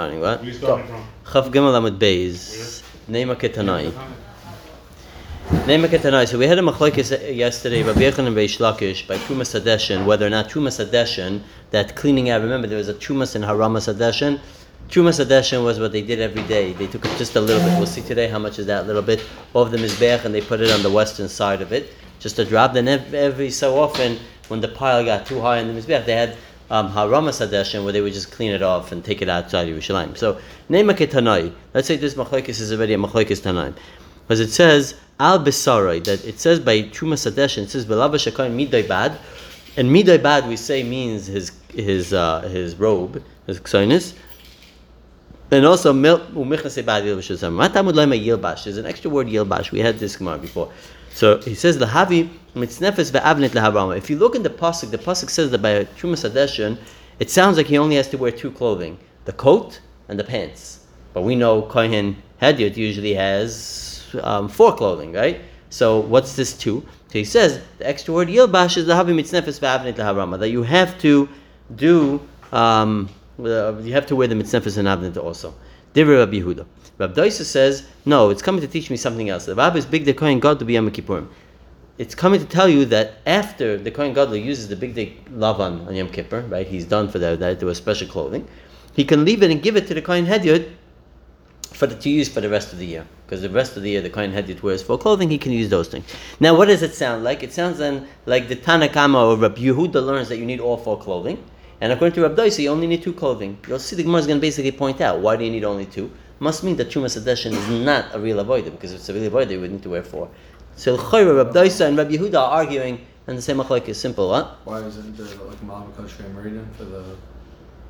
starting what? We starting from. Chav Gimel Amud Beis. Neima Ketanai. Neima Ketanai. So we had a machlokes yesterday, Rabbi Yechon and Reish Lakish by Tumas Adeshin, whether or not Tumas Adeshin, that cleaning out. Remember, there was a Tumas and Haramas Adeshin. Tumas Adeshin was what they did every day. They took just a little bit. We'll see today how much is that little bit of the mizbech, and they put it on the western side of it, just a drop. Then every so often, when the pile got too high in the mizbech, they had um, where they would just clean it off and take it outside Yerushalayim. So Neima Ketanai. Let's say this machlokes is already a machlokes Tanaim. Because it says al besarai that it says by Truma Sadeshin it says belava shakain midai bad, and midai bad we say means his his uh, his robe his ksainis, and also. There's an extra word yilbash. We had this gemara before. So he says the lahavi mitznefes ve'avnet lahavrama. If you look in the pasuk, the pasuk says that by Truma Sadeshin, it sounds like he only has to wear two clothing: the coat and the pants. But we know Kohen Hedyot usually has um, four clothing, right? So what's this two? So he says the extra word yilbash is the havi mitznefes ve'avnet laharama that you have to do. Um, uh, you have to wear the mitznefes and avnet also. Divrei Rabbi. Rabbi Daisa says no. It's coming to teach me something else. The Rabbi is big the Kohen God to be Yom Kippurim. It's coming to tell you that after the Kohen Gadol uses the big day lavan on Yom Kippur, right? He's done for that. That there was special clothing. He can leave it and give it to the Kohen Hedyot for the, to use for the rest of the year. Because the rest of the year, the Kohen Hedyot wears full clothing, he can use those things. Now, what does it sound like? It sounds then like the Tanakama or Rabbi Yehuda learns that you need all four clothing. And according to Rabbi Daisa, you only need two clothing. You'll see the Gemara is going to basically point out why do you need only two. Must mean that Chumas Sedeshin is not a real avoider, because if it's a real avoider, you would need to wear four. So Chayra, Rabbi Daisa, and Rabbi Yehuda are arguing, and the same machlek is simple, huh? Why isn't there like Malama Kosher for the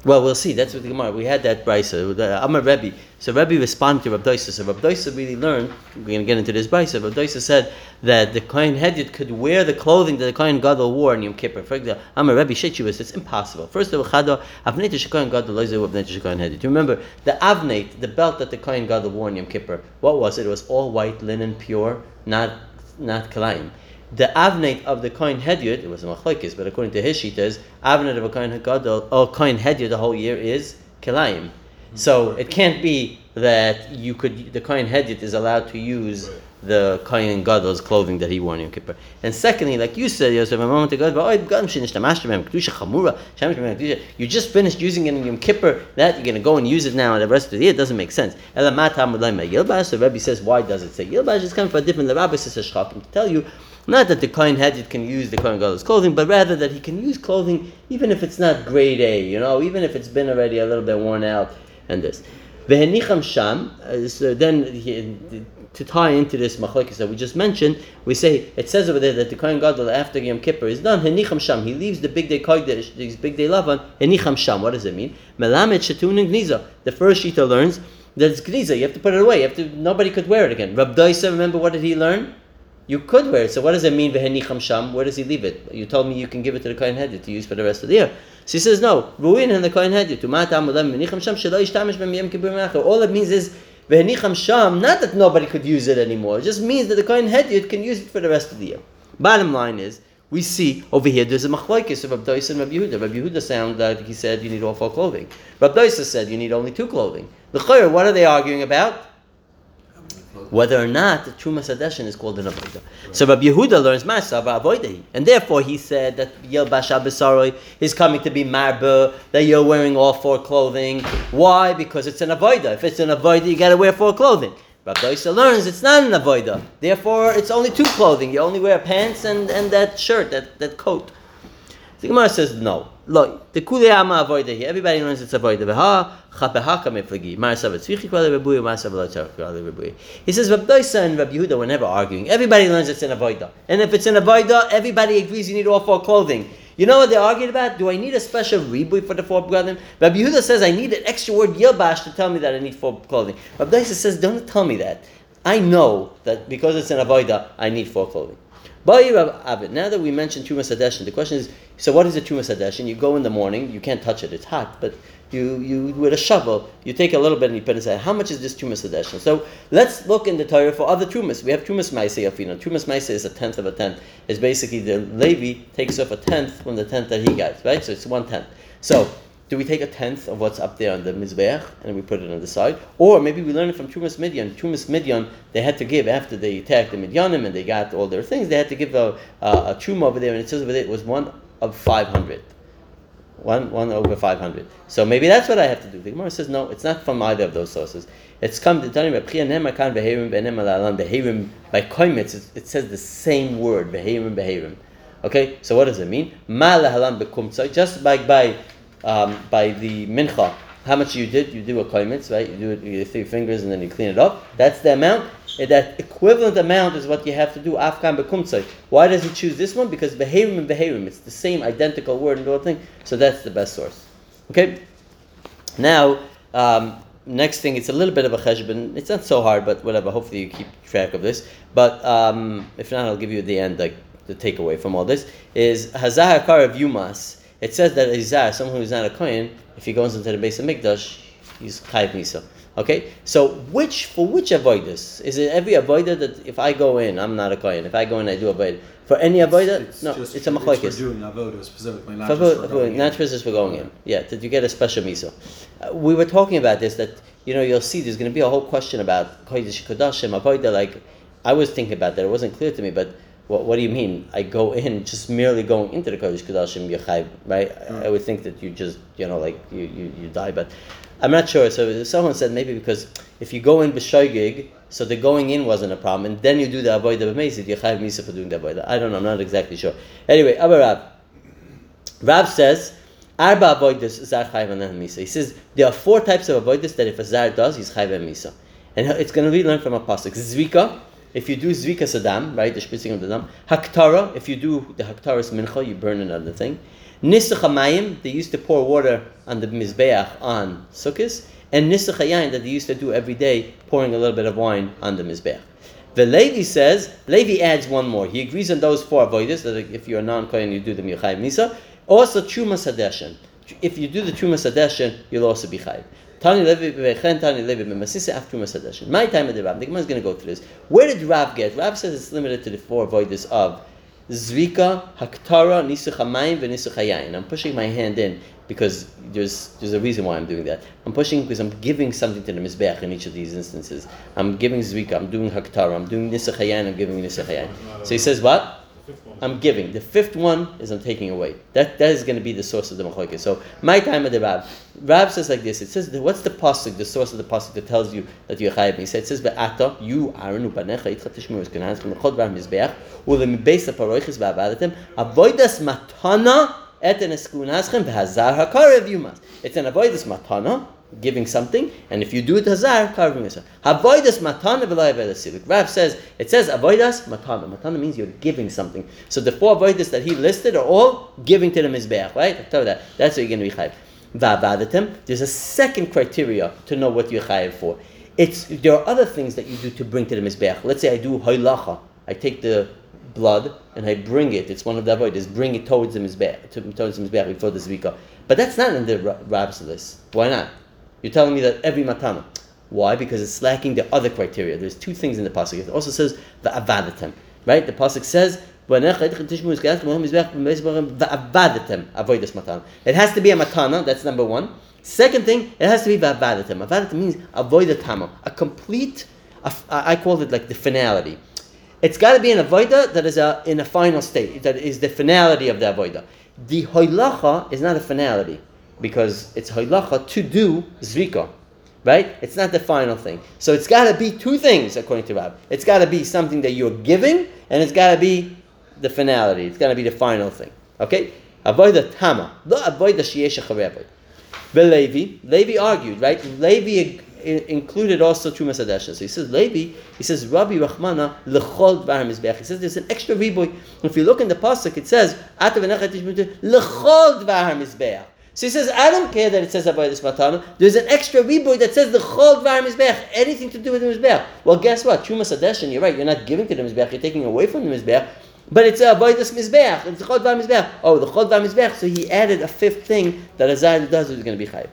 Well, we'll see. That's what the Gemara. We had that brisa. I'm a Rebbe. So Rebbe responded to Rabbi Doisa. So Rabbi Doisa really learned. We're going to get into this brisa. Rabbi Doisa said that the Kohen Hedyot could wear the clothing that the Kohen Gadol wore in Yom Kippur. For example, I'm a Rebbe Shechivas. It's impossible. First of all, Chado Avnei Shekohen Gadol Loizu Avnei Shekohen Hedyot. You remember the Avnei, the belt that the Kohen Gadol wore in Yom Kippur. What was it? It was all white linen, pure, not not kalayim. The avnet of the Kohen Hedyot, it was a machlokes, but according to his sheet is avnet of a Kohen Gadol or Kohen Hedyot the whole year is kilayim. Hmm. So it can't be that you could the Kohen Hedyot is allowed to use the Kohen Gadol's clothing that he wore in Yom Kippur. And secondly, like you said, Yosef, a moment ago, "Oh, you just finished using it in Yom Kippur, that you're going to go and use it now and the rest of the year, it doesn't make sense. So Rebbe says, why does it say Yilbash? It's coming from a different, the Rabbi says, to tell you, not that the Kohen Hedyot can use the Kohen Gadol's clothing, but rather that he can use clothing even if it's not grade A, you know, even if it's been already a little bit worn out and this. Vehenicham sham. uh, So then, he, to tie into this machlokes that we just mentioned, we say it says over there that the Kohen Gadol after Yom Kippur is done. Henicham sham. He leaves the big day kodesh, these big day lavan. Henicham sham. What does it mean? Melamed shetun gniza. The first shita learns that it's gniza. You have to put it away. You have to. Nobody could wear it again. Rab Daisa, remember what did he learn? You could wear it. So what does it mean, v'henicham sham? Where does he leave it? You told me you can give it to the Kohen Hedyot to use for the rest of the year. So he says, no, ruin and the Kohen Hedyot. All it means is, v'henicham sham, not that nobody could use it anymore. It just means that the Kohen Hedyot can use it for the rest of the year. Bottom line is, we see over here there's a machlokes of Rabbi and Rabbi Yehuda. Rabbi Yehuda sound that he said you need all four clothing. Rabbi Doisa said you need only two clothing. The Chayr, what are they arguing about? Whether or not the Truma Sadeshin is called an Avodah. So Rabbi Yehuda learns Masa Avodah, and therefore he said that Yel Basha Besaroi is coming to be Marba, that you're wearing all four clothing. Why? Because it's an Avodah. If it's an Avodah, you got to wear four clothing. Rabbi Doisa learns it's not an Avodah. Therefore, it's only two clothing. You only wear pants and, and that shirt, that, that coat. The Gemara says no. Look, the kule ama avoida here. Everybody learns it's avoida. V'ha chapeha kameflagi. Marasav tzvichi kvale rebuy. Marasav lo tzarech kvale rebuy. He says Rabbi Doisa and Rabbi Yehuda were never arguing. Everybody learns it's an avoida. And if it's an avoida, everybody agrees you need all four clothing. You know what they argued about? Do I need a special rebuy for the four clothing? Rabbi Yehuda says I need an extra word yilbash to tell me that I need four clothing. Rabbi Doisa says don't tell me that. I know that because it's an avoida, I need four clothing. Now that we mentioned Tumas Hadeshin, the question is: So, what is a Tumas Hadeshin? You go in the morning, you can't touch it; it's hot. But you, you with a shovel, you take a little bit and you put it inside. How much is this Tumas Hadeshin? So, let's look in the Torah for other Tumas. We have Tumas Maisei Afina. Tumas Maisei is a tenth of a tenth. It's basically the Levi takes off a tenth from the tenth that he got. Right, so it's one tenth. So. Do we take a tenth of what's up there on the mizbeach and we put it on the side, or maybe we learn it from Trumas Midian. Trumas Midian they had to give after they attacked the Midianim and they got all their things. They had to give a, a, a over there, and it says over there it was one of five hundred. One, one over 500. So maybe that's what I have to do. The Gemara says, no, it's not from either of those sources. It's come to tell you, by koimitz, it says the same word, beherim, beherim. Okay, so what does it mean? Just by, by, um, by the mincha, how much you did, you do a koimitz, right? You do it with three fingers and then you clean it up. That's the amount. That equivalent amount is what you have to do. Afkan bekumtzai. Why does he choose this one? Because beherim and beherim, it's the same identical word and the whole thing. So that's the best source. Okay. Now, um, next thing, it's a little bit of a cheshbon. It's not so hard, but whatever. Hopefully, you keep track of this. But um, if not, I'll give you the end, like the takeaway from all this is hazah hakar of yumas. It says that a someone who's not a kohen, if he goes into the base of mikdash, he's chayv misa. Okay, so which for which avoidus is it? Every avoider that if I go in, I'm not a kohen. If I go in, I do avoid. For any avoider, no, it's a machlokes. It's for doing avodah specifically, not For, just for, for going not in. just for going in. Yeah, did you get a special miso? Uh, we were talking about this that you know you'll see there's going to be a whole question about kodesh kodashim avoida. Like I was thinking about that. It wasn't clear to me, but. What, what do you mean? I go in just merely going into the Kodesh Kodashim Yechayv, right? I, I would think that you just, you know, like you, you, you die, but I'm not sure. So someone said maybe because if you go in b'shoigig, so the going in wasn't a problem, and then you do the avodah b'meisid, you chayv misa for doing the avodah. I don't know. I'm not exactly sure. Anyway, Abba Rab. Rab says. Arba avoidus zar chayv and misa. He says there are four types of avoidus that if a zar does, he's chayv and misa, and it's going to be learned from a pasuk. Zvika, if you do zvika sadam, right, the spritzing of the dam. Haktara, if you do the haktaras mincha, you burn another thing. Nisach hamayim, they used to pour water on the mizbeach on sukkahs, and nisach hayayin that they used to do every day, pouring a little bit of wine on the mizbeach. The Levi says, Levi adds one more. He agrees on those four avoiders, that if you're a non-kohen, you do the Yechayim Misa. Also, Truma Sadeshan. If you do the Truma Sadeshan, you'll also be Chayim. Tani Levi Bevechen, Tani Levi Bemasisa after Truma Sadeshan. My time of the Rav. The Gemara is going to go through this. Where did Rav get? Rav says it's limited to the four avoiders of Zvika, Haktara, Nisuch Hamayim, and Nisuch Hayayin. I'm pushing my hand in because there's there's a reason why I'm doing that. I'm pushing because I'm giving something to the Mizbeach in each of these instances. I'm giving Zvika, I'm doing Haktara, I'm doing Nisuch Hayayin, I'm giving Nisuch Hayayin. So he says what? I'm giving. The fifth one is I'm taking away. That that is going to be the source of the machlokes. So my time of the Rab. Rab says like this. It says what's the pasuk, the source of the pasuk that tells you that you're chayav? He said it says be'ata you Aaron ubanecha itcha tishmur es kenan from chod bar mizbeach ulembeis aparoiches ba'avadatem avoidas matana et eten eskunaschem v'hazar hakarev yumas. It's an avoidas matana giving something, and if you do it hazar, carving yourself. Avoidas matana v'layavadasilik. Rav says it says avoidas matana. Matana means you're giving something. So the four avoidas that he listed are all giving to the mizbeach, right? I you that. That's what you're going to be chayiv. Va'avadatem. There's a second criteria to know what you're chayiv for. It's there are other things that you do to bring to the mizbeach. Let's say I do hoilacha. I take the blood and I bring it. It's one of the avoidas. Bring it towards the mizbeach, to, towards the mizbeach before the zvika. But that's not in the Ra- Rab's list. Why not? You're telling me that every matana. Why? Because it's lacking the other criteria. There's two things in the pasuk. It also says the avadatem, right? The pasuk says it has to be a matana. That's number one. Second thing, it has to be va'avadatem. Avadatem means avoid the tama, a complete. a- I call it like the finality. It's got to be an avoida that is a, in a final state. That is the finality of the avoida. The hoilacha is not a finality because it's hoilacha to do zvika, right? It's not the final thing. So it's got to be two things according to Rab. It's got to be something that you're giving, and it's got to be the finality. It's got to be the final thing. Okay? Avoid the tama, lo sheyesh acharev. But Levi, Levi argued, right? Levi included also Trumas Hadesha. So he says, Levi, he says, Rabbi Rachmana, lechol dvar mizbeach. He says there's an extra riboy. If you look in the pasuk, it says, Ata tishmutu, lechol dvar mizbeach. So he says, I don't care that it says about this matana. There's an extra riboy that says the chol dvar mizbeach, anything to do with the mizbeach. Well, guess what? Trumas Hadesha, you're right. You're not giving to the mizbeach. You're taking away from the mizbeach. But it's a avoidus mizbeach. It's the chod var mizbeach. Oh, the chod var mizbeach. So he added a fifth thing that a zayin does is going to be chayiv.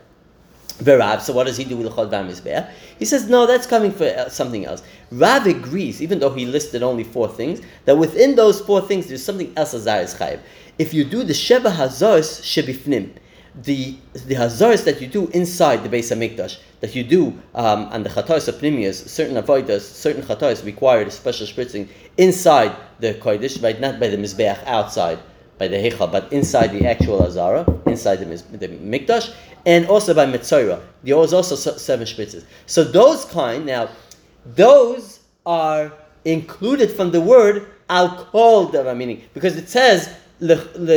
Verab. So what does he do with the chod var mizbeach? He says no, that's coming for uh, something else. Rav agrees, even though he listed only four things, that within those four things there's something else a zayis chayiv. If you do the sheva hazos shebifnim. The the hazaras that you do inside the Beis Hamikdash, that you do um, on the chatos apnimias, certain avodas, certain chatos required special spritzing inside the kodesh, right? Not by the mizbeach outside by the hechal, but inside the actual azara, inside the, the mikdash, and also by mitzora. There was also seven spritzes. So those kind now, those are included from the word al kol meaning because it says avodas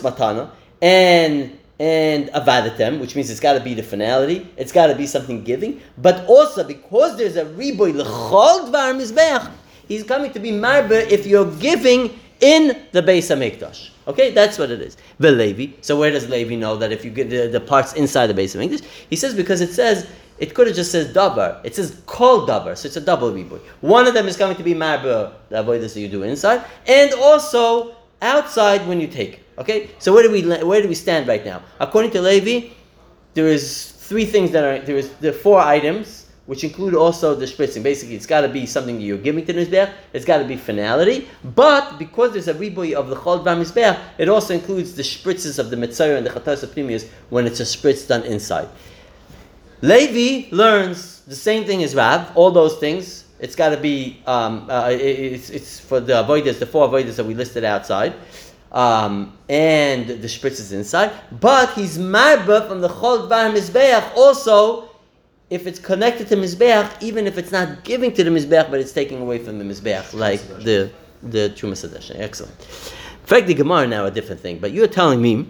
matana and and avadatem, which means it's got to be the finality, it's got to be something giving, but also because there's a riboy lechol dvar mizbeach, he's coming to be marber if you're giving in the Beis Hamikdash. Okay, that's what it is. The Levi. So where does Levi know that if you get the, the parts inside the Beis Hamikdash? He says because it says it could have just says davar. It says kol davar, so it's a double riboy. One of them is coming to be marber the avoidance that you do inside, and also outside when you take. Okay, so where do we where do we stand right now? According to Levi, there is three things that are there is the four items which include also the spritzing. Basically, it's got to be something you're giving to the mizbeach. It's got to be finality. But because there's a riboy of the chol mizbeach, it also includes the spritzes of the mitzvah and the chatas of when it's a spritz done inside. Levi learns the same thing as Rav. All those things. It's got to be. Um, uh, it, it's, it's for the avoiders, the four avoiders that we listed outside um, and the spritz is inside. But he's marba from the chol bar mizbeach also if it's connected to mizbeach, even if it's not giving to the mizbeach, but it's taking away from the mizbeach, like the the truma trumas Excellent. In fact, the Gemara now a different thing, but you're telling me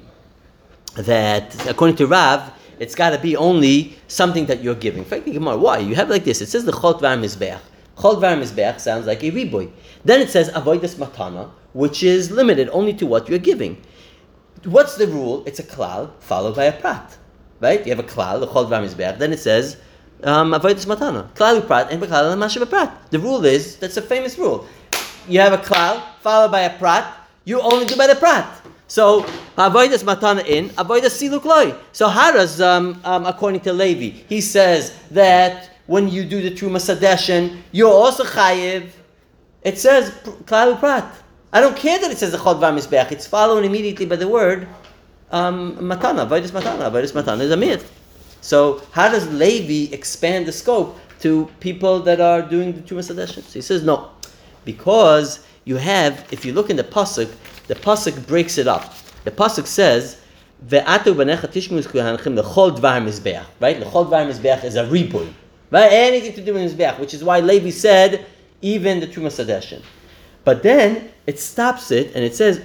that according to Rav, it's got to be only something that you're giving. In fact, the Gemara, why? You have like this. It says the chol var mizbeach. Chol var mizbeach sounds like a riboy. Then it says avoidas matana, which is limited only to what you're giving. What's the rule? It's a klal followed by a prat. Right? You have a klal, the chol var Then it says um, avoidas matana. Klal prat and beklal mashav prat. The rule is that's a famous rule. You have a klal followed by a prat. You only do by the prat. So avoidas matana in, avoidas siluk loy. So how does, um, um, according to Levi, he says that when you do the truma sadeshin, you're also chayiv. It says klal prat. I don't care that it says the chod mizbeach. It's followed immediately by the word um, matana. Avoidas matana. Avoidas matana is a myth. So how does Levi expand the scope to people that are doing the truma sadeshin? So he says no, because you have, if you look in the pasuk, the pasuk breaks it up. The pasuk says. Right, lechol dvar mizbeach is a riboy. Right, anything to do with mizbeach, which is why Levi said even the truma sadeshin. But then it stops it and it says.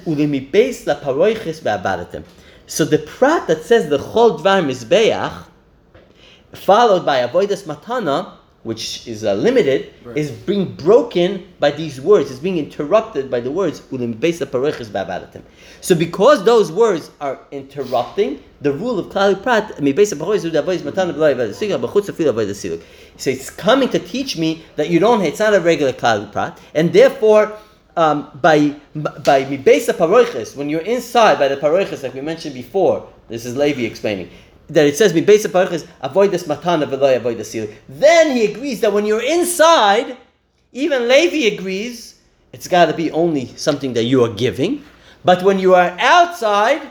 So the prat that says the chol dvar mizbeach, followed by avoidas matana, which is uh, limited, right. is being broken by these words. It's being interrupted by the words ulim beis la paroiches ve'abadatem. So because those words are interrupting the rule of klal prat, mi beis la paroiches ve'avoidas matana b'chutz afil avoidas siluk. So it's coming to teach me that you don't. It's not a regular klal prat, and therefore um, by by mibesa paroiches, when you're inside by the paroiches, like we mentioned before, this is Levi explaining that it says mibesa paroiches avoid this matana v'loy avoid the seal. Then he agrees that when you're inside, even Levi agrees it's got to be only something that you are giving, but when you are outside,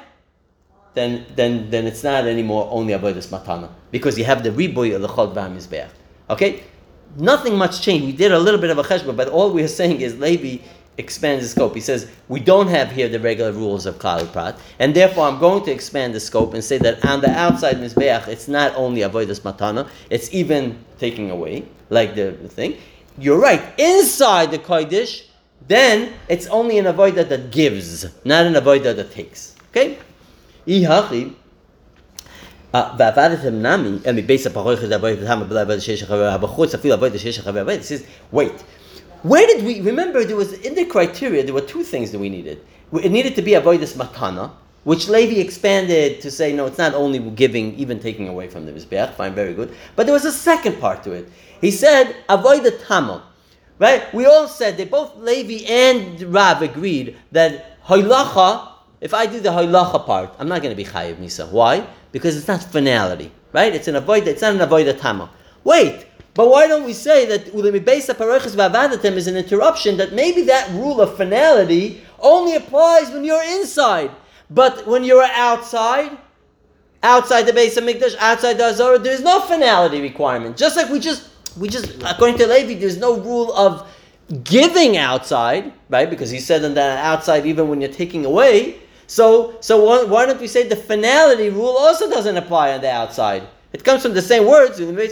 then then then it's not anymore only avoid this matana because you have the riboy chod v'hamizbeach. Okay, nothing much changed. We did a little bit of a cheshbon, but all we are saying is Levi expands the scope. He says, we don't have here the regular rules of Klal Prat, and therefore I'm going to expand the scope and say that on the outside Mizbeach, it's not only Avodas Matana, it's even taking away, like the, the thing. You're right, inside the Kodesh, then it's only an Avodah that gives, not an Avodah that takes. Okay? ועבדתם נמי, מבייס הפרויך זה עבודת המה בלה עבודת שיש אחרי, בחוץ אפילו עבודת שיש אחרי עבודת, wait, where did we remember? There was in the criteria. There were two things that we needed. It needed to be avoidus matana, which Levi expanded to say no, it's not only giving, even taking away from the mizbeach. Fine, very good. But there was a second part to it. He said avoid the tama. Right? We all said they both Levi and Rav agreed that hoilacha. If I do the hoilacha part, I'm not going to be chayiv misa. Why? Because it's not finality. Right? It's an avoid. It's not an avoid tama. Wait. But why don't we say that ulimibesa is an interruption that maybe that rule of finality only applies when you're inside. But when you're outside, outside the base of Mikdash, outside the Azara, there's no finality requirement. Just like we just, we just, according to Levi, there's no rule of giving outside, right? Because he said that outside even when you're taking away. So, so why, why don't we say the finality rule also doesn't apply on the outside? It comes from the same words. Maybe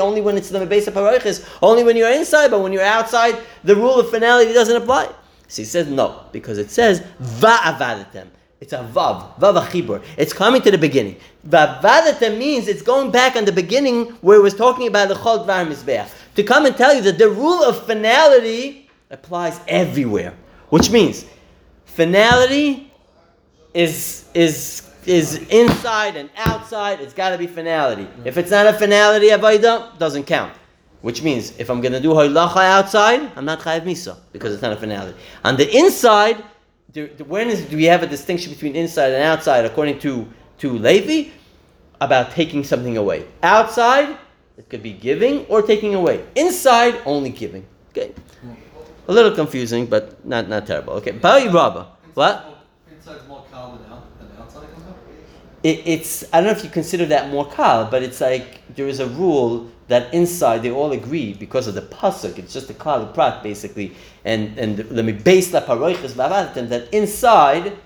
only when it's the base of paroiches, only when you're inside, but when you're outside, the rule of finality doesn't apply. So he says no, because it says va'avadatem. It's a vav, vav achibur. It's coming to the beginning. Va'avadatem means it's going back on the beginning where it was talking about the chol dvar mizbeach. To come and tell you that the rule of finality applies everywhere, which means finality is is is inside and outside. It's got to be finality. If it's not a finality, avodah doesn't count. Which means if I'm going to do hoylacha outside, I'm not chayav misa because it's not a finality. On the inside, do, when is, do we have a distinction between inside and outside according to to Levi about taking something away? Outside, it could be giving or taking away. Inside, only giving. Okay, a little confusing, but not not terrible. Okay, Bari Rabba. What? Inside's more than, out, than outside comes out? It, it's I don't know if you consider that more kal, but it's like there is a rule that inside they all agree because of the pasuk. It's just a kal prat basically, and and let me base la paroiches that inside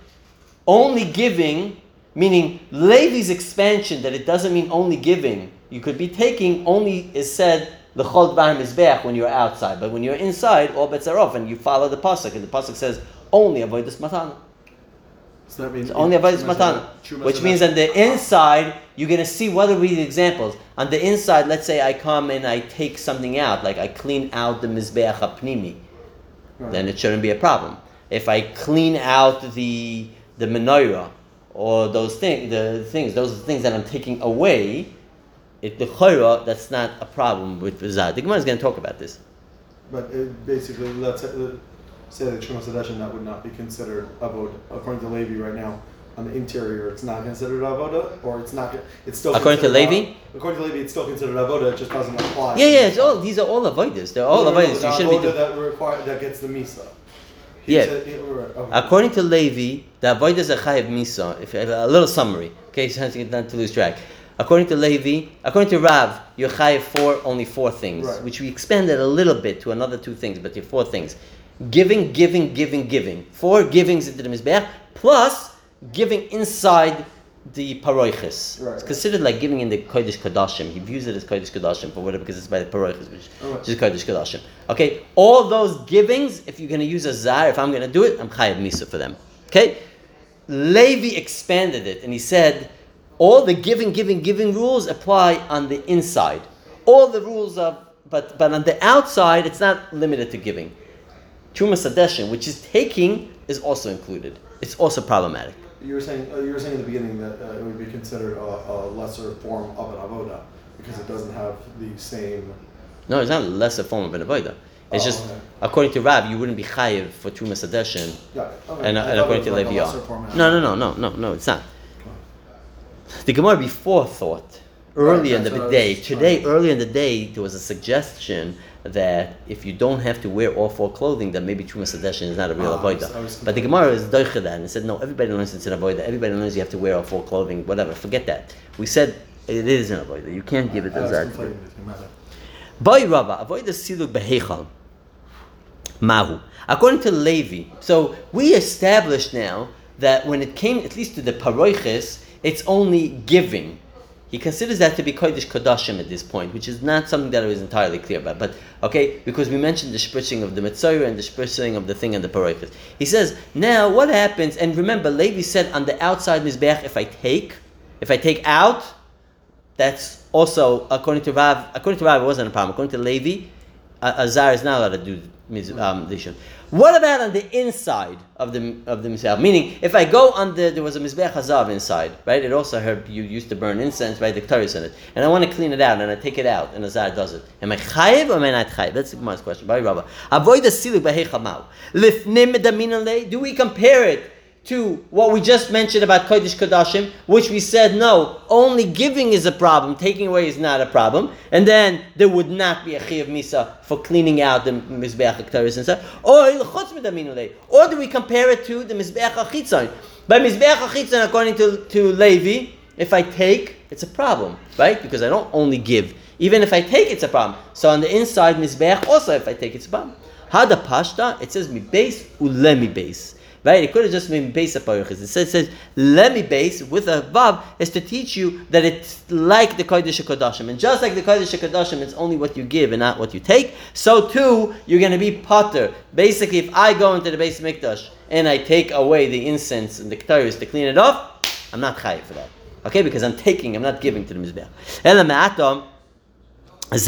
only giving, meaning Levi's expansion that it doesn't mean only giving. You could be taking only is said the chol is mizbeach when you're outside, but when you're inside, all bets are off, and you follow the pasuk, and the pasuk says only avoid this matana. So that means It's only matana, which means on the inside you're gonna see. What are these examples? On the inside, let's say I come and I take something out, like I clean out the mizbeach hapnimi, then it shouldn't be a problem. If I clean out the the menorah or those things, the things, those are the things that I'm taking away. It, the chayra, that's not a problem with Vizad. The Gemara is going to talk about this. But it basically, let's uh, say that Trumas Sedeshin, that would not be considered avoda. According to Levi right now, on the interior, it's not considered avoda, or it's not, it's still According to Levi? According to Levi, it's still considered avoda, it just doesn't apply. Yeah, yeah, it's all, these are all avodas. They're all No, no, no, avodas. the You shouldn't be. do- that require, that gets the misa. He Yeah. said- okay. According to Levi, the avodas are chayav misa. If a little summary, okay, so not to lose track. According to Levi, according to Rav, you're chayav for only four things, Right. which we expanded a little bit to another two things, but you're four things: giving, giving, giving, giving. Four givings into the mizbeach, plus giving inside the paroiches. Right, it's considered like giving in the kodesh kadashim. He views it as kodesh kadashim for whatever because it's by the paroiches, which, which is kodesh kadashim. Okay, all those givings. If you're going to use a zar, if I'm going to do it, I'm chayav misa for them. Okay, Levi expanded it and he said, all the giving, giving, giving rules apply on the inside. All the rules of, but but on the outside, it's not limited to giving. Truma Sadeshin, which is taking, is also included. It's also problematic. You were saying, uh, you were saying in the beginning that uh, it would be considered a, a lesser form of an avoda, because it doesn't have the same. No, it's not a lesser form of an avoda. It's Oh, just, okay. according to Rab, you wouldn't be chayiv for Truma Sadeshin, Yeah. okay. and, I and according to like a Levi, lesser are. form of no, no, no, no, no, no, it's not. The Gemara before thought, early Right, in the day, today, early in the day, there was a suggestion that if you don't have to wear all four clothing, then maybe Truma Sadeshin is not a real Ah, avodah. But the. Gemara is doicha that and said, no, everybody learns it's an avodah. Everybody learns you have to wear all four clothing, whatever. Forget that. We said it is an avodah. You can't give it as was that. conflating the two matter. Boy Rabba, avoid the siluk behechal. Mahu. According to Levi, so we established now that when it came at least to the paroiches, it's only giving. He considers that to be kodesh kodashim at this point, which is not something that I was entirely clear about. But okay, because we mentioned the spritzing of the mitzvah and the spritzing of the thing and the paroiches. He says now what happens? And remember, Levi said on the outside mizbeach, if I take, if I take out, that's also according to Rav. According to Rav, it wasn't a problem. According to Levi, a, zar is not allowed to do um. What about on the inside of the of the mizbeach? Meaning, if I go on the there was a mizbeach hazav inside, right? It also heard you used to burn incense, right? The Ketores in it, and I want to clean it out, and I take it out, and a zar does it. Am I chayiv or am I not chayiv? That's the Gemara's question. Avoid the. Lifnim medamin alei. Do we compare it to what we just mentioned about Kodesh Kodashim, which we said no, only giving is a problem, taking away is not a problem, and then there would not be a Chiyav Misa for cleaning out the Mizbeach HaKtaris and stuff, or do we compare it to the Mizbeach HaChitzon? By Mizbeach HaChitzon, according to, to Levi, if I take, it's a problem, right? Because I don't only give. Even if I take, it's a problem. So on the inside, Mizbeach, also if I take, it's a problem. Hada Pashta, it says mi base ulemi base. Right? It could have just been base aparuchis. It says, says lemi base with a vav is to teach you that it's like the kodesh kodashim, and just like the kodesh kodashim, it's only what you give and not what you take. So too, you're going to be potter. Basically, if I go into the base mikdash and I take away the incense and the ktaris to clean it off, I'm not chayiv for that. Okay, because I'm taking, I'm not giving to the mizbeach. He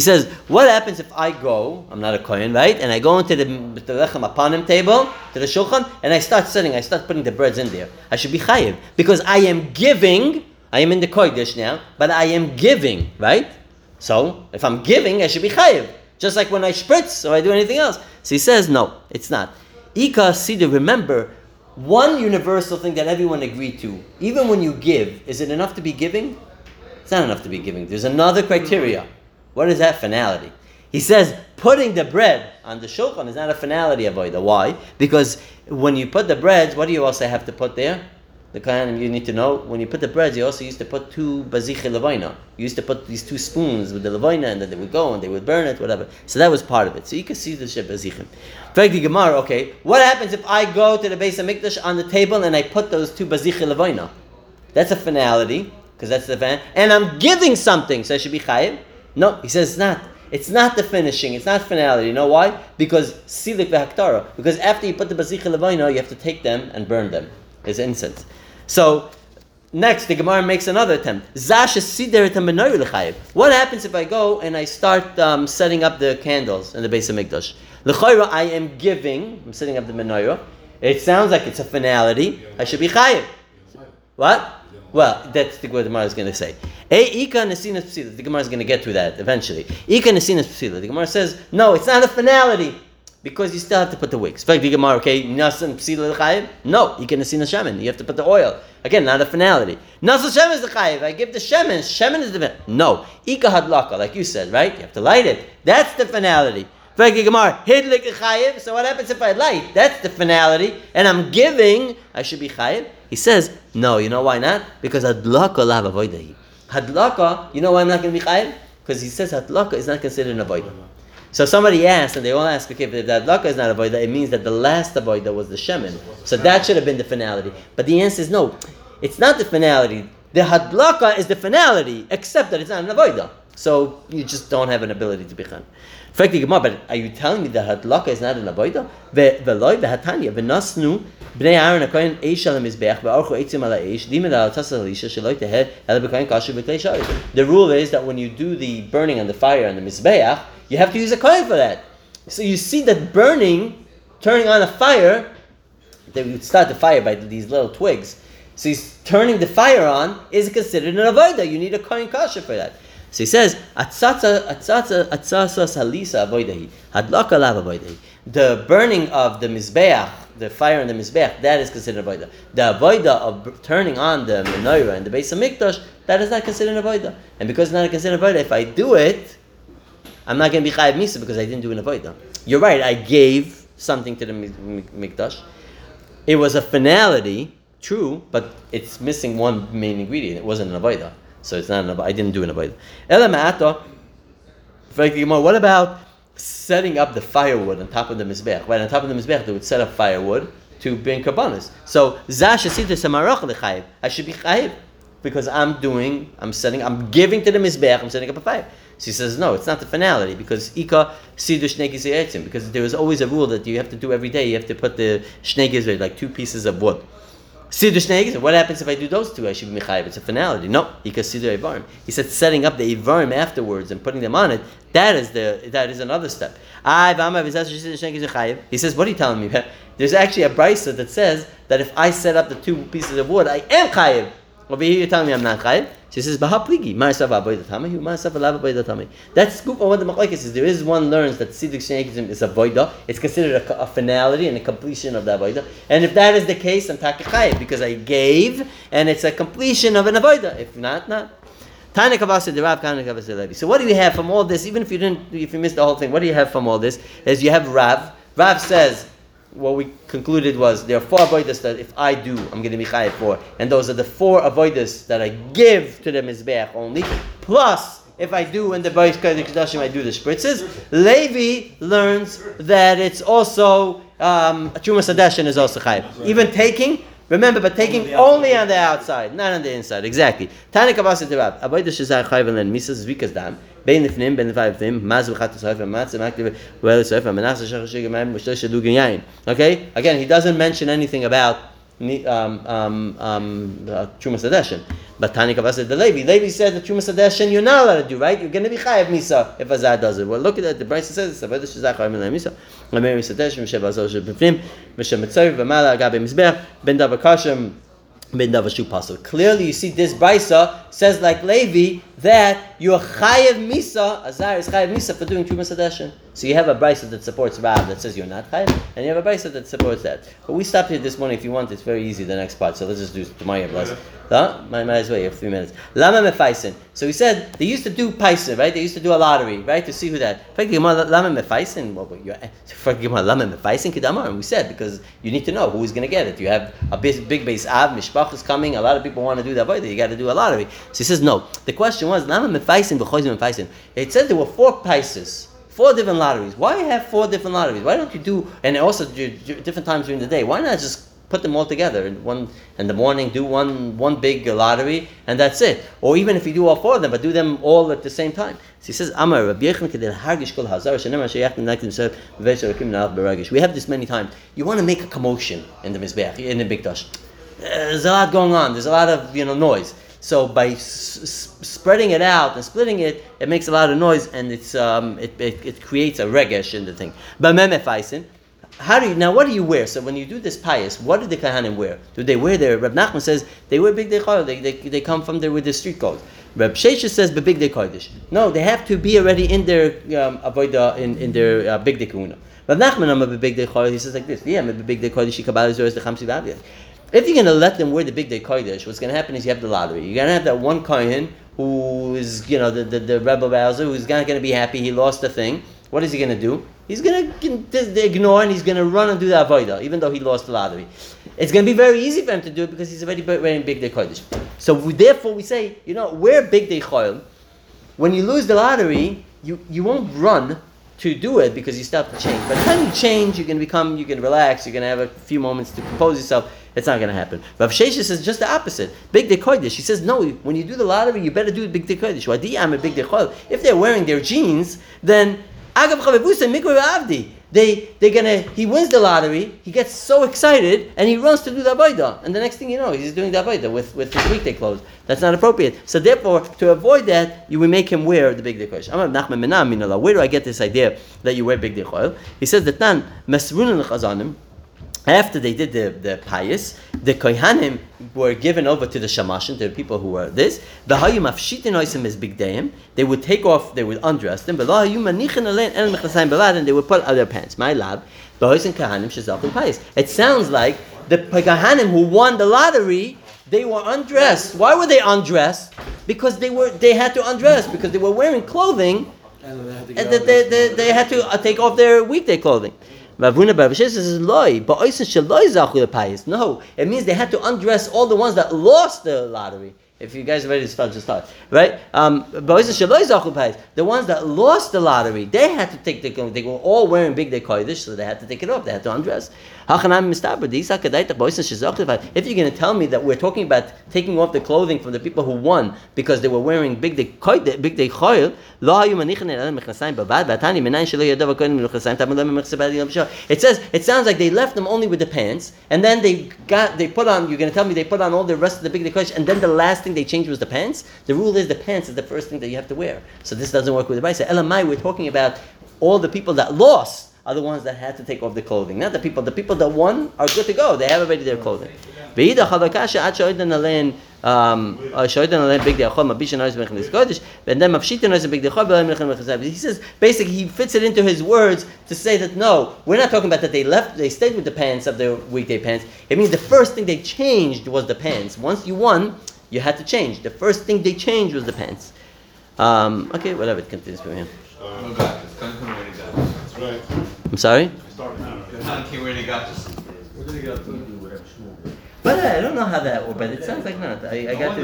says, what happens if I go, I'm not a Kohen, right? And I go into the, the Lechem Apanim table, to the Shulchan, and I start sitting, I start putting the breads in there. I should be Chayiv. Because I am giving, I am in the Kodesh now, but I am giving, right? So, if I'm giving, I should be Chayiv. Just like when I spritz or I do anything else. So he says, no, it's not. Ika Sida, remember, one universal thing that everyone agreed to, even when you give, is it enough to be giving? It's not enough to be giving. There's another criteria. What is that finality? He says putting the bread on the shulchan is not a finality avoida. Why? Because when you put the breads, what do you also have to put there? The kind you need to know when you put the breads, you also used to put two baziche levina. You used to put these two spoons with the levina, and then they would go and they would burn it, whatever. So that was part of it. So you can see the bazichim. Fact the Gemara, okay, what happens if I go to the base of Mikdash on the table and I put those two baziche levina? That's a finality because that's the van, and I'm giving something, so I should be chayiv. No, he says it's not. It's not the finishing. It's not finality. You know why? Because silik v'haktara. Because after you put the bazicha levayna, you have to take them and burn them as incense. So next, the Gemara makes another attempt. Zash is sidiritimorch. What happens if I go and I start um, setting up the candles in the base of Mikdash? L'chayra, I am giving. I'm setting up the menorah. It sounds like it's a finality. I should be chayiv. What? Well, that's the, what the Gemara is going to say. E ika nesinas. The Gemara is going to get to that eventually. Ika nesinas psila. The Gemara says, no, it's not a finality because you still have to put the wicks. Fact, the Gemara, okay, nasan psila l'chayiv? No, ika nesinas shemen. You have to put the oil. Again, not a finality. Nasan shemen is the chayiv. I give the shemen. Shemen is the no. Ika hadlaka, like you said, right? You have to light it. That's the finality. So what happens if I light? That's the finality, and I'm giving. I should be chayiv. He says, no, you know why not? Because hadlaka lav avoidahi. Hadlaka, you know why I'm not going to be chayiv? Because he says hadlaka is not considered an avodah. So somebody asked, and they all ask, okay, if the hadlaka is not avodah, it means that the last avodah was the shemen. So that should have been the finality. But the answer is no, it's not the finality. The hadlaka is the finality, except that it's not an avodah. So you just don't have an ability to be chayiv. Fact but are you telling me that hadlaka is not an avodah? Ve'loy ve'hatanya ve'nasnu bnei Aaron akoyin eish al mizbeach ve'archu eitzim ala eish limid al tasal alisha sheloi teher el b'koyin kasher v'klei The rule is that when you do the burning on the fire on the mizbeach, you have to use a kohen for that. So you see that burning, turning on a fire, they would start the fire by these little twigs. So he's turning the fire on is considered an avodah. You need a kohen kasher for that. So he says, Atzatza, atzatza, atzatza salisa. Hadlaka. The burning of the mizbeach, the fire in the mizbeach, that is considered avoida. The avoida of turning on the menorah and the base of mikdash, that is not considered avoida. And because it's not a considered avoida, if I do it, I'm not going to be chayiv misa because I didn't do an avoida. You're right. I gave something to the mikdash. It was a finality, true, but it's missing one main ingredient. It wasn't an avoida. So it's not an I didn't do an avodah. Ela What about setting up the firewood on top of the mizbech? Right on top of the mizbech, they would set up firewood to bring karbanas. So zash lechayiv. I should be chayiv because I'm doing, I'm setting, I'm giving to the mizbech. I'm setting up a fire. So he says, no, it's not the finality because ika sidu shnei because there is always a rule that you have to do every day. You have to put the shnei like two pieces of wood. Siddur Shnei What happens if I do those two? I should be Mechayiv. It's a finality. No, because Siddur Ivarim. He said setting up the Ivarim afterwards and putting them on it, that is the that is another step. He says, what are you telling me? There's actually a brisa that says that if I set up the two pieces of wood, I am Chayiv. Over here, you're telling me I'm not chayiv. She says, "Baha pligi, ma'asav avodah tamei, hu ma'asav alav avodah tamei." That's on what the machlekes is. There is one learns that siddur shenekizim is avodah. It's considered a, a finality and a completion of the avodah. And if that is the case, I'm takachayev because I gave, and it's a completion of an avodah. If not, not. So what do you have from all this? Even if you didn't, if you missed the whole thing, what do you have from all this? Is you have Rav. Rav says what we concluded was there are four avodas that if I do, I'm going to be chayiv for, and those are the four avodas that I give to the mizbeach only. Plus, if I do in the Bayis Kaddish I do the spritzes. Levi learns that it's also um, Trumas Adeshin is also chayiv. Even taking. Remember, but taking only on the outside, not on the inside. Exactly. Tani kabasa tirab. Avodah shezay chayiv and misas zvikas dam. בין לפנים בין לפני לפנים, מה זה בכלל תוסף המצה, מה כתוב ואלה סוף, המנח זה שחר שיגר מים ושתי שדוג יין. אוקיי? Again, he doesn't mention anything about um, um, um, uh, Truma Sadeshin. But Tani Kavasa the Levi. Levi said that Truma Sadeshin you're not allowed to do, right? You're going to be Chayav Misa if Azad does it. Well, look at that. The Brisa says it's about Avodah Shazach Chayav Misa. Amir Sadeshin, Mishav Azor Shabifnim, Mishav Mitzvah, Vamala, Agabe Mizbech, Ben Davakashim, Clearly, you see this brisa says like Levi that you're chayav misa, Azar is chayav misa for doing Trumas Adeshin. So you have a Brisa that supports Rav that says you're not chayav, and you have a Brisa that supports that. But we stopped here this morning. If you want, it's very easy. The next part. So let's just do tomorrow. Bless. Huh? My might as well. You have three minutes. Lama mefaisen. So he said they used to do paisa, right? They used to do a lottery, right, to see who that. Lama mefaisen. What were eh, you? Lama mefaisen kedamar. And we said because you need to know who's going to get it. You have a big, big base av mishpach is coming. A lot of people want to do that. You got to do a lottery. So he says no. The question was. It said there were four paises. Four different lotteries. Why have four different lotteries? Why don't you do and also do, do different times during the day? Why not just put them all together in one in the morning? Do one one big lottery and that's it. Or even if you do all four of them, but do them all at the same time. So he says. We have this many times. You want to make a commotion in the mizbeach in the big There's a lot going on. There's a lot of you know noise. So by s- spreading it out and splitting it, it makes a lot of noise and it's um, it, it, it creates a regesh in the thing. But memefaisin, how do you now? What do you wear? So when you do this pious, what do the kahanim wear? Do they wear their? Reb Nachman says they wear big day They, they, they come from there with the street clothes. Reb Shesha says big day kodesh. No, they have to be already in their um, in, in their uh, big day kahuna. Reb Nachman I'm a big day He says like this. Yeah, I'm a big day kodesh. If you're going to let them wear the big day kodesh, what's going to happen is you have the lottery. You're going to have that one kohen who is, you know, the, the, the rebel Bowser, who's not going to be happy. He lost the thing. What is he going to do? He's going to ignore and he's going to run and do the avodah, even though he lost the lottery. It's going to be very easy for him to do it because he's already wearing big day kodesh. So we, therefore we say, you know, wear big day choil. When you lose the lottery, you, you won't run to do it because you start to change. By the time you change, you're going to become, you can relax, you're going to have a few moments to compose yourself. It's not going to happen. Rav Shesha says just the opposite. Big de kodesh. She says no. When you do the lottery, you better do big de kodesh. Am a big de If they're wearing their jeans, then agav chavevusa mikra avdi. They they're gonna. He wins the lottery. He gets so excited and he runs to do the avodah. And the next thing you know, he's doing the avodah with with his weekday clothes. That's not appropriate. So therefore, to avoid that, you will make him wear the big dekosh. Where do I get this idea that you wear big dekosh? He says that nan mesrunin chazanim after they did the, the pious, the kohanim were given over to the shamashim, to the people who were this. The hayum afshitin is big dayim. They would take off, they would undress them. And they would put out their pants. My lab, kohanim It sounds like the kohanim who won the lottery, they were undressed. Why were they undressed? Because they were they had to undress because they were wearing clothing, And they had to and they, they, they, they had to uh, take off their weekday clothing. Loy, but. No, it means they had to undress all the ones that lost the lottery. If you guys are ready to start, just start. Right? Um. The ones that lost the lottery, they had to take the. They were all wearing big kodesh, so they had to take it off. They had to undress. Lepayis. Uh, if you're going to tell me that we're talking about taking off the clothing from the people who won because they were wearing big day choil. It says it sounds like they left them only with the pants, and then they got they put on. You're going to tell me they put on all the rest of the big day and then the last thing they changed was the pants. The rule is the pants is the first thing that you have to wear. So this doesn't work with the Brisa. Elamai, we're talking about all the people that lost are the ones that had to take off the clothing, not the people. The people that won are good to go. They have already their clothing. Ve'ida chalakasha at shoyden alen um shoyden alen big de'achol mabisha nois mechnis kodesh and then mafshita nois big de'achol b'alem mechnis mechnis He says basically he fits it into his words to say that no, we're not talking about that they left, they stayed with the pants of their weekday pants. It means the first thing they changed was the pants. Once you won, you had to change. The first thing they changed was the pants. Um, okay, whatever. It continues from here. Go back. It's coming from where he got this. That's right. I'm sorry, Good time came where he got this. but I don't know how that. But it sounds like not. I, I got to.